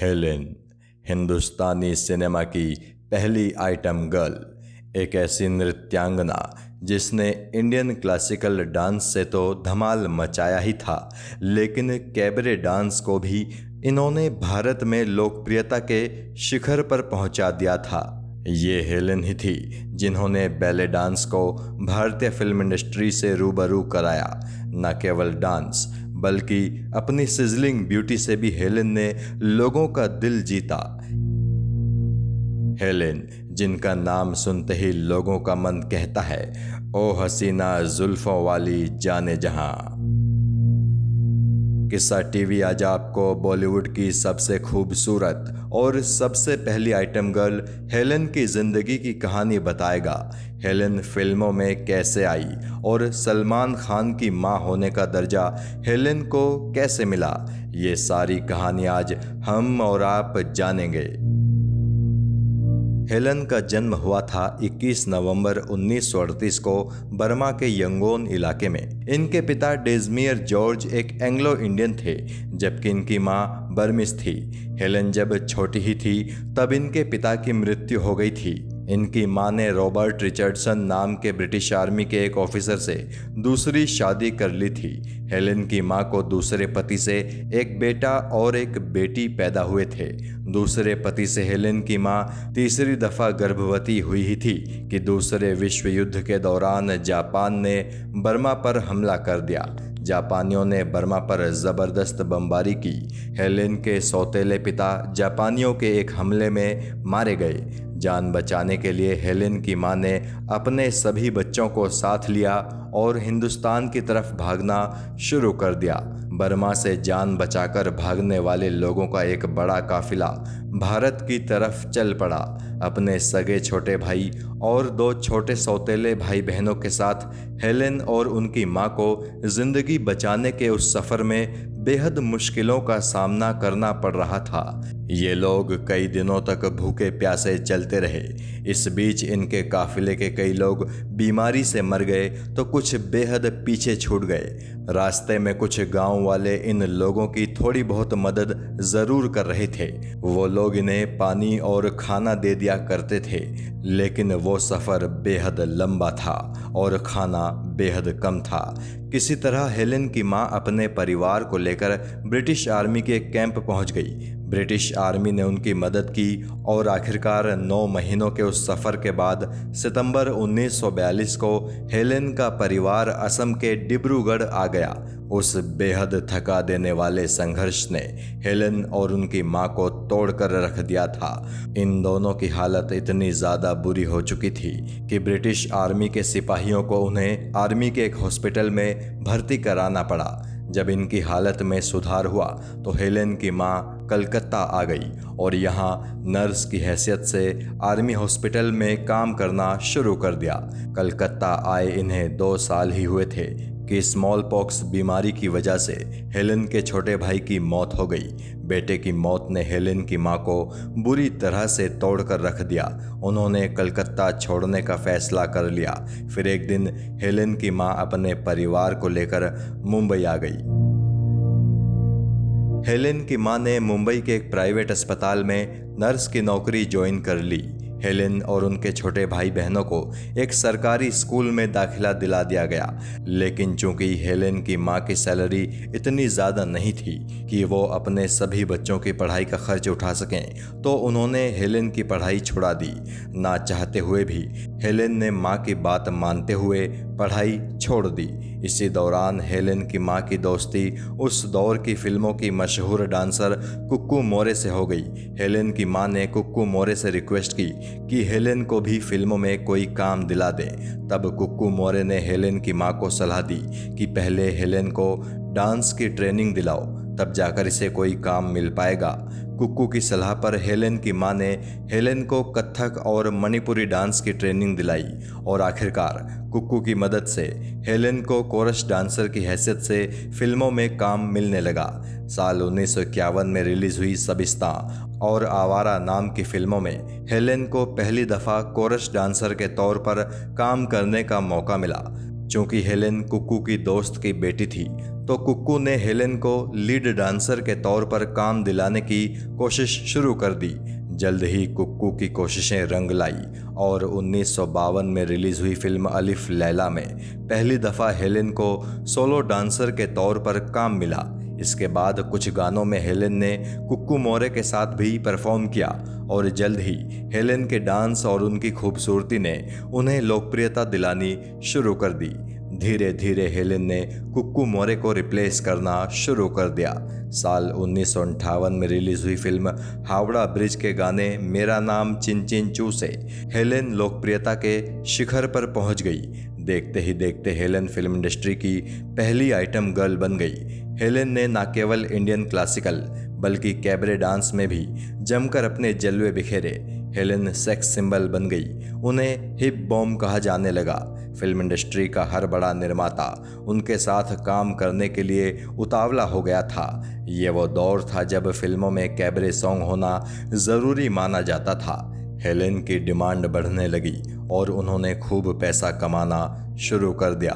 Helen, हिंदुस्तानी cinema की पहली item girl, एक ऐसी नृत्यांगना जिसने इंडियन क्लासिकल डांस से तो धमाल मचाया ही था, लेकिन कैबरे डांस को भी इन्होंने भारत में लोकप्रियता के शिखर पर पहुँचा दिया था। ये हेलेन ही थी जिन्होंने बैले डांस को भारतीय फ़िल्म इंडस्ट्री से रूबरू कराया, न केवल डांस बल्कि अपनी सिजलिंग ब्यूटी से भी हेलेन ने लोगों का दिल जीता। हेलेन, जिनका नाम सुनते ही लोगों का मन कहता है, ओ हसीना जुल्फों वाली जाने जहाँ। किस्सा टीवी आज आपको बॉलीवुड की सबसे खूबसूरत और सबसे पहली आइटम गर्ल हेलन की ज़िंदगी की कहानी बताएगा। हेलन फ़िल्मों में कैसे आई और सलमान खान की माँ होने का दर्जा हेलन को कैसे मिला? ये सारी कहानी आज हम और आप जानेंगे। हेलन का जन्म हुआ था 21 नवंबर 1938 को बर्मा के यंगोन इलाके में। इनके पिता डेजमियर जॉर्ज एक एंग्लो इंडियन थे, जबकि इनकी माँ बर्मिस थी। हेलन जब छोटी ही थी, तब इनके पिता की मृत्यु हो गई थी। इनकी माँ ने रॉबर्ट रिचर्डसन नाम के ब्रिटिश आर्मी के एक ऑफिसर से दूसरी शादी कर ली थी। हेलेन की माँ को दूसरे पति से एक बेटा और एक बेटी पैदा हुए थे। दूसरे पति से हेलेन की माँ तीसरी दफ़ा गर्भवती हुई ही थी कि दूसरे विश्व युद्ध के दौरान जापान ने बर्मा पर हमला कर दिया। जापानियों ने बर्मा पर ज़बरदस्त बमबारी की। हेलेन के सौतेले पिता जापानियों के एक हमले में मारे गए। जान बचाने के लिए हेलेन की माँ ने अपने सभी बच्चों को साथ लिया और हिंदुस्तान की तरफ़ भागना शुरू कर दिया। बर्मा से जान बचाकर भागने वाले लोगों का एक बड़ा काफिला भारत की तरफ़ चल पड़ा। अपने सगे छोटे भाई और दो छोटे सौतेले भाई बहनों के साथ हेलेन और उनकी माँ को ज़िंदगी बचाने के उस सफ़र में बेहद मुश्किलों का सामना करना पड़ रहा था। ये लोग कई दिनों तक भूखे प्यासे चलते रहे। इस बीच इनके काफिले के कई लोग बीमारी से मर गए तो कुछ बेहद पीछे छूट गए। रास्ते में कुछ गाँव वाले इन लोगों की थोड़ी बहुत मदद ज़रूर कर रहे थे। वो लोग इन्हें पानी और खाना दे दिया करते थे, लेकिन वो सफ़र बेहद लंबा था और खाना बेहद कम था। किसी तरह हेलेन की माँ अपने परिवार को लेकर ब्रिटिश आर्मी के कैंप पहुँच गई। ब्रिटिश आर्मी ने उनकी मदद की और आखिरकार नौ महीनों के उस सफ़र के बाद सितंबर 1942 को हेलेन का परिवार असम के डिब्रूगढ़ आ गया। उस बेहद थका देने वाले संघर्ष ने हेलेन और उनकी माँ को तोड़कर रख दिया था। इन दोनों की हालत इतनी ज़्यादा बुरी हो चुकी थी कि ब्रिटिश आर्मी के सिपाहियों को उन्हें आर्मी के एक हॉस्पिटल में भर्ती कराना पड़ा। जब इनकी हालत में सुधार हुआ तो हेलेन की माँ कलकत्ता आ गई और यहाँ नर्स की हैसियत से आर्मी हॉस्पिटल में काम करना शुरू कर दिया। कलकत्ता आए इन्हें दो साल ही हुए थे कि स्मॉल पॉक्स बीमारी की वजह से हेलेन के छोटे भाई की मौत हो गई। बेटे की मौत ने हेलेन की माँ को बुरी तरह से तोड़कर रख दिया। उन्होंने कलकत्ता छोड़ने का फैसला कर लिया। फिर एक दिन हेलेन की माँ अपने परिवार को लेकर मुंबई आ गई। हेलेन की माँ ने मुंबई के एक प्राइवेट अस्पताल में नर्स की नौकरी ज्वाइन कर ली। हेलेन और उनके छोटे भाई बहनों को एक सरकारी स्कूल में दाखिला दिला दिया गया। लेकिन चूँकि हेलेन की माँ की सैलरी इतनी ज़्यादा नहीं थी कि वो अपने सभी बच्चों की पढ़ाई का खर्च उठा सकें तो उन्होंने हेलेन की पढ़ाई छुड़ा दी। ना चाहते हुए भी हेलेन ने माँ की बात मानते हुए पढ़ाई छोड़ दी। इसी दौरान हेलेन की माँ की दोस्ती, उस दौर की फ़िल्मों की मशहूर डांसर कुक्कू मोरे से हो गई। हेलेन की माँ ने कुक्कू मोरे से रिक्वेस्ट की कि हेलेन को भी फ़िल्मों में कोई काम दिला दे। तब कुक्कू मोरे ने हेलेन की माँ को सलाह दी कि पहले हेलेन को डांस की ट्रेनिंग दिलाओ। तब जाकर इसे कोई काम मिल पाएगा। कुक्कू की सलाह पर हेलेन की माँ ने हेलेन को कथक और मणिपुरी डांस की ट्रेनिंग दिलाई और आखिरकार कुक्कू की मदद से हेलेन को कोरस डांसर की हैसियत से फ़िल्मों में काम मिलने लगा। साल उन्नीस में रिलीज़ हुई सबिस्ता और आवारा नाम की फ़िल्मों में हेलेन को पहली दफ़ा कोरस डांसर के तौर पर काम करने का मौका मिला। चूँकि हेलेन कुक्कू की दोस्त की बेटी थी तो कुक्कू ने हेलेन को लीड डांसर के तौर पर काम दिलाने की कोशिश शुरू कर दी। जल्द ही कुक्कू की कोशिशें रंग लाई और उन्नीस सौ बावन में रिलीज़ हुई फ़िल्म अलिफ लैला में पहली दफ़ा हेलेन को सोलो डांसर के तौर पर काम मिला। इसके बाद कुछ गानों में हेलेन ने कुक्कू मोरे के साथ भी परफॉर्म किया और जल्द ही हेलेन के डांस और उनकी खूबसूरती ने उन्हें लोकप्रियता दिलानी शुरू कर दी। धीरे धीरे हेलेन ने कुक्कू मोरे को रिप्लेस करना शुरू कर दिया। साल उन्नीस में रिलीज़ हुई फ़िल्म हावड़ा ब्रिज के गाने मेरा नाम चिन चिन चू से हेलेन लोकप्रियता के शिखर पर पहुँच गई। देखते ही देखते हेलेन फ़िल्म इंडस्ट्री की पहली आइटम गर्ल बन गई। हेलेन ने न केवल इंडियन क्लासिकल, बल्कि कैबरे डांस में भी जमकर अपने जलवे बिखेरे। हेलेन सेक्स सिंबल बन गई। उन्हें हिप बॉम्ब कहा जाने लगा। फ़िल्म इंडस्ट्री का हर बड़ा निर्माता उनके साथ काम करने के लिए उतावला हो गया था। ये वो दौर था जब फ़िल्मों में कैबरे सॉन्ग होना ज़रूरी माना जाता था। हेलेन की डिमांड बढ़ने लगी और उन्होंने खूब पैसा कमाना शुरू कर दिया।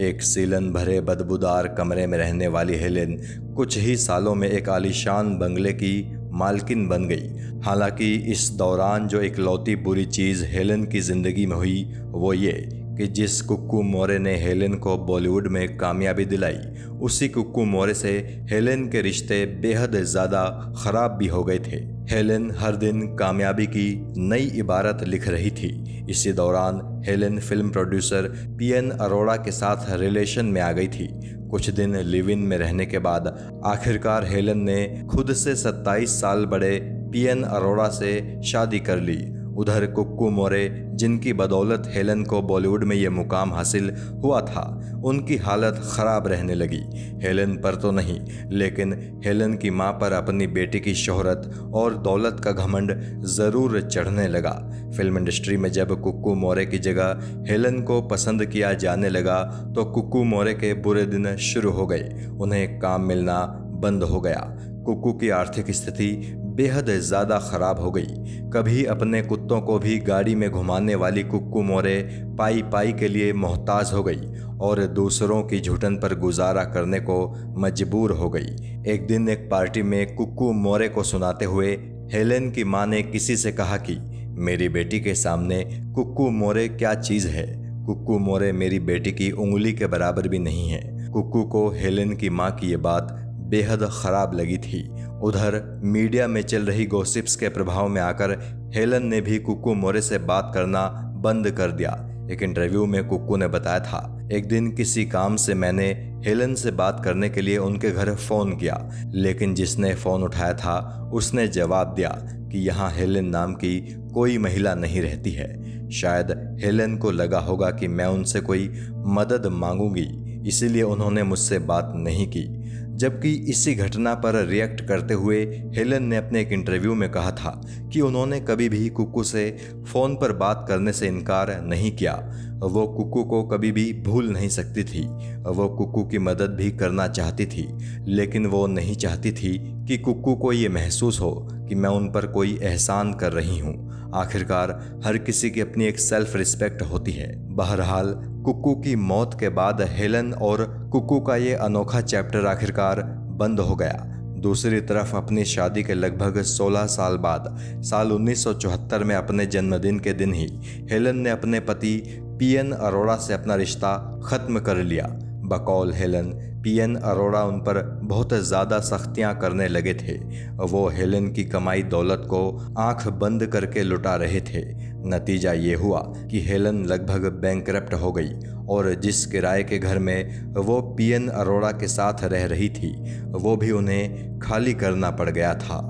एक सीलन भरे बदबूदार कमरे में रहने वाली हेलेन कुछ ही सालों में एक आलीशान बंगले की मालकिन बन गई। हालाँकि इस दौरान जो इकलौती बुरी चीज़ हेलेन की ज़िंदगी में हुई, वो ये कि जिस कुक्कू मोरे ने हेलेन को बॉलीवुड में कामयाबी दिलाई, उसी कुक्कू मोरे से हेलेन के रिश्ते बेहद ज़्यादा ख़राब भी हो गए थे। हेलेन हर दिन कामयाबी की नई इबारत लिख रही थी। इसी दौरान Helen film producer P N Arora के साथ रिलेशन में आ गई थी। कुछ दिन लिव इन में रहने के बाद आखिरकार हेलन ने खुद से 27 साल बड़े पी एन अरोड़ा से शादी कर ली। उधर कुक्कू मोरे, जिनकी बदौलत हेलन को बॉलीवुड में ये मुकाम हासिल हुआ था, उनकी हालत ख़राब रहने लगी। हेलन पर तो नहीं, लेकिन हेलन की माँ पर अपनी बेटी की शोहरत और दौलत का घमंड ज़रूर चढ़ने लगा। फ़िल्म इंडस्ट्री में जब कुक्कू मोरे की जगह हेलन को पसंद किया जाने लगा तो कुक्कू मोरे के बुरे दिन शुरू हो गए। उन्हें काम मिलना बंद हो गया। कुक्कू की आर्थिक स्थिति बेहद ज़्यादा ख़राब हो गई। कभी अपने कुत्तों को भी गाड़ी में घुमाने वाली कुक्कू मोरे पाई पाई के लिए मोहताज हो गई और दूसरों की झुटन पर गुजारा करने को मजबूर हो गई। एक दिन एक पार्टी में कुक्कू मोरे को सुनाते हुए हेलेन की माँ ने किसी से कहा कि, मेरी बेटी के सामने कुक्कू मोरे क्या चीज़ है? कुक्कू मोरे मेरी बेटी की उंगली के बराबर भी नहीं है। कुक्कू को हेलेन की माँ की ये बात बेहद ख़राब लगी थी उधर मीडिया में चल रही गोसिप्स के प्रभाव में आकर हेलन ने भी कुक्कू मोरे से बात करना बंद कर दिया। एक इंटरव्यू में कुक्कू ने बताया था, एक दिन किसी काम से मैंने हेलन से बात करने के लिए उनके घर फ़ोन किया, लेकिन जिसने फ़ोन उठाया था, उसने जवाब दिया कि यहाँ हेलन नाम की कोई महिला नहीं रहती है। शायद हेलन को लगा होगा कि मैं उनसे कोई मदद मांगूँगी, इसीलिए उन्होंने मुझसे बात नहीं की। जबकि इसी घटना पर रिएक्ट करते हुए हेलन ने अपने एक इंटरव्यू में कहा था कि उन्होंने कभी भी कुकू से फ़ोन पर बात करने से इनकार नहीं किया। वो कुकू को कभी भी भूल नहीं सकती थी। वो कुकू की मदद भी करना चाहती थी, लेकिन वो नहीं चाहती थी कि कुकू को ये महसूस हो कि मैं उन पर कोई एहसान कर रही हूँ। आखिरकार हर किसी की अपनी एक सेल्फ रिस्पेक्ट होती है। बहरहाल कुक्कू की मौत के बाद हेलन और कुक्कू का ये अनोखा चैप्टर आखिरकार बंद हो गया। दूसरी तरफ़ अपनी शादी के लगभग 16 साल बाद, साल 1974 में अपने जन्मदिन के दिन ही, हेलन ने अपने पति पीएन अरोड़ा से अपना रिश्ता खत्म कर लिया। बकौल हेलन पीएन अरोड़ा उन पर बहुत ज़्यादा सख्तियाँ करने लगे थे। वो हेलन की कमाई दौलत को आँख बंद करके लुटा रहे थे। नतीजा ये हुआ कि हेलन लगभग बैंक हो गई और जिस किराए के घर में वो पीएन अरोड़ा के साथ रह रही थी, वो भी उन्हें खाली करना पड़ गया था।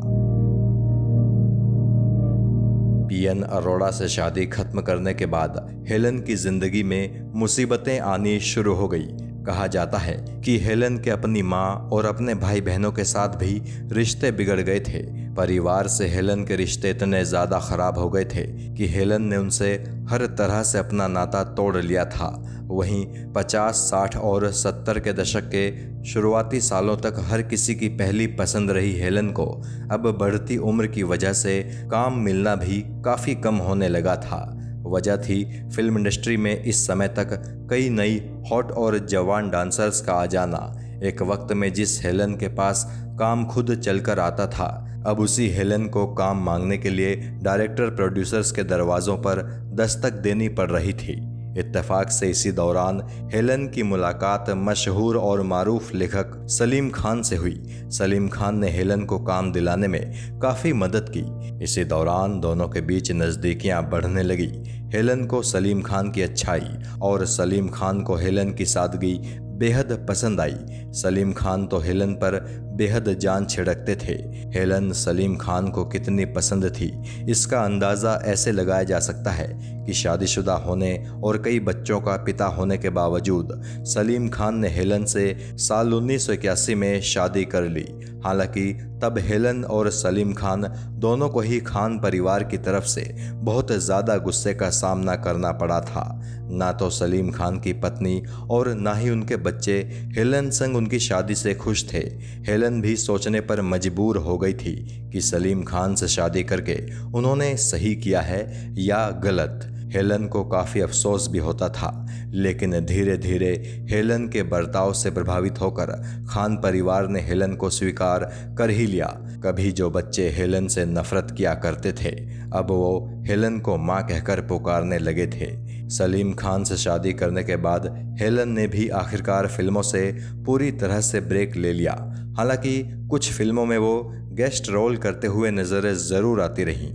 पीएन अरोड़ा से शादी खत्म करने के बाद हेलन की ज़िंदगी में मुसीबतें आनी शुरू हो गई। कहा जाता है कि हेलन के अपनी माँ और अपने भाई बहनों के साथ भी रिश्ते बिगड़ गए थे। परिवार से हेलन के रिश्ते इतने ज़्यादा ख़राब हो गए थे कि हेलन ने उनसे हर तरह से अपना नाता तोड़ लिया था। वहीं 50, 60 और 70 के दशक के शुरुआती सालों तक हर किसी की पहली पसंद रही हेलन को। अब बढ़ती उम्र की वजह से काम मिलना भी काफ़ी कम होने लगा था। वजह थी। फ़िल्म इंडस्ट्री में इस समय तक कई नई हॉट और जवान डांसर्स का आ जाना। एक वक्त में जिस हेलन के पास काम खुद चलकर आता था, अब उसी हेलन को काम मांगने के लिए डायरेक्टर, प्रोड्यूसर्स के दरवाजों पर दस्तक देनी पड़ रही थी। इत्तेफाक से इसी दौरान हेलन की मुलाकात मशहूर और मारूफ लेखक सलीम खान से हुई। सलीम खान ने हेलन को काम दिलाने में काफ़ी मदद की। इसी दौरान दोनों के बीच नज़दीकियाँ बढ़ने लगी। हेलन को सलीम खान की अच्छाई और सलीम खान को हेलन की सादगी बेहद पसंद आई। सलीम खान तो हेलन पर बेहद जान छिड़कते थे। हेलन सलीम खान को कितनी पसंद थी। इसका अंदाज़ा ऐसे लगाया जा सकता है कि शादीशुदा होने और कई बच्चों का पिता होने के बावजूद सलीम खान ने हेलन से साल उन्नीस सौ इक्यासी में शादी कर ली। हालाँकि तब हेलन और सलीम खान दोनों को ही खान परिवार की तरफ़ से बहुत ज़्यादा गुस्से का सामना करना पड़ा था। ना तो सलीम खान की पत्नी और ना ही उनके बच्चे हेलन संग उनकी शादी से खुश थे। हेलन भी सोचने पर मजबूर हो गई थी कि सलीम खान से शादी करके उन्होंने सही किया है या गलत। हेलन को काफ़ी अफसोस भी होता था, लेकिन धीरे धीरे हेलन के बर्ताव से प्रभावित होकर खान परिवार ने हेलन को स्वीकार कर ही लिया। कभी जो बच्चे हेलन से नफरत किया करते थे, अब वो हेलन को माँ कहकर पुकारने लगे थे। सलीम खान से शादी करने के बाद हेलन ने भी आखिरकार फ़िल्मों से पूरी तरह से ब्रेक ले लिया। हालाँकि कुछ फ़िल्मों में वो गेस्ट रोल करते हुए नज़रें ज़रूर आती रहीं।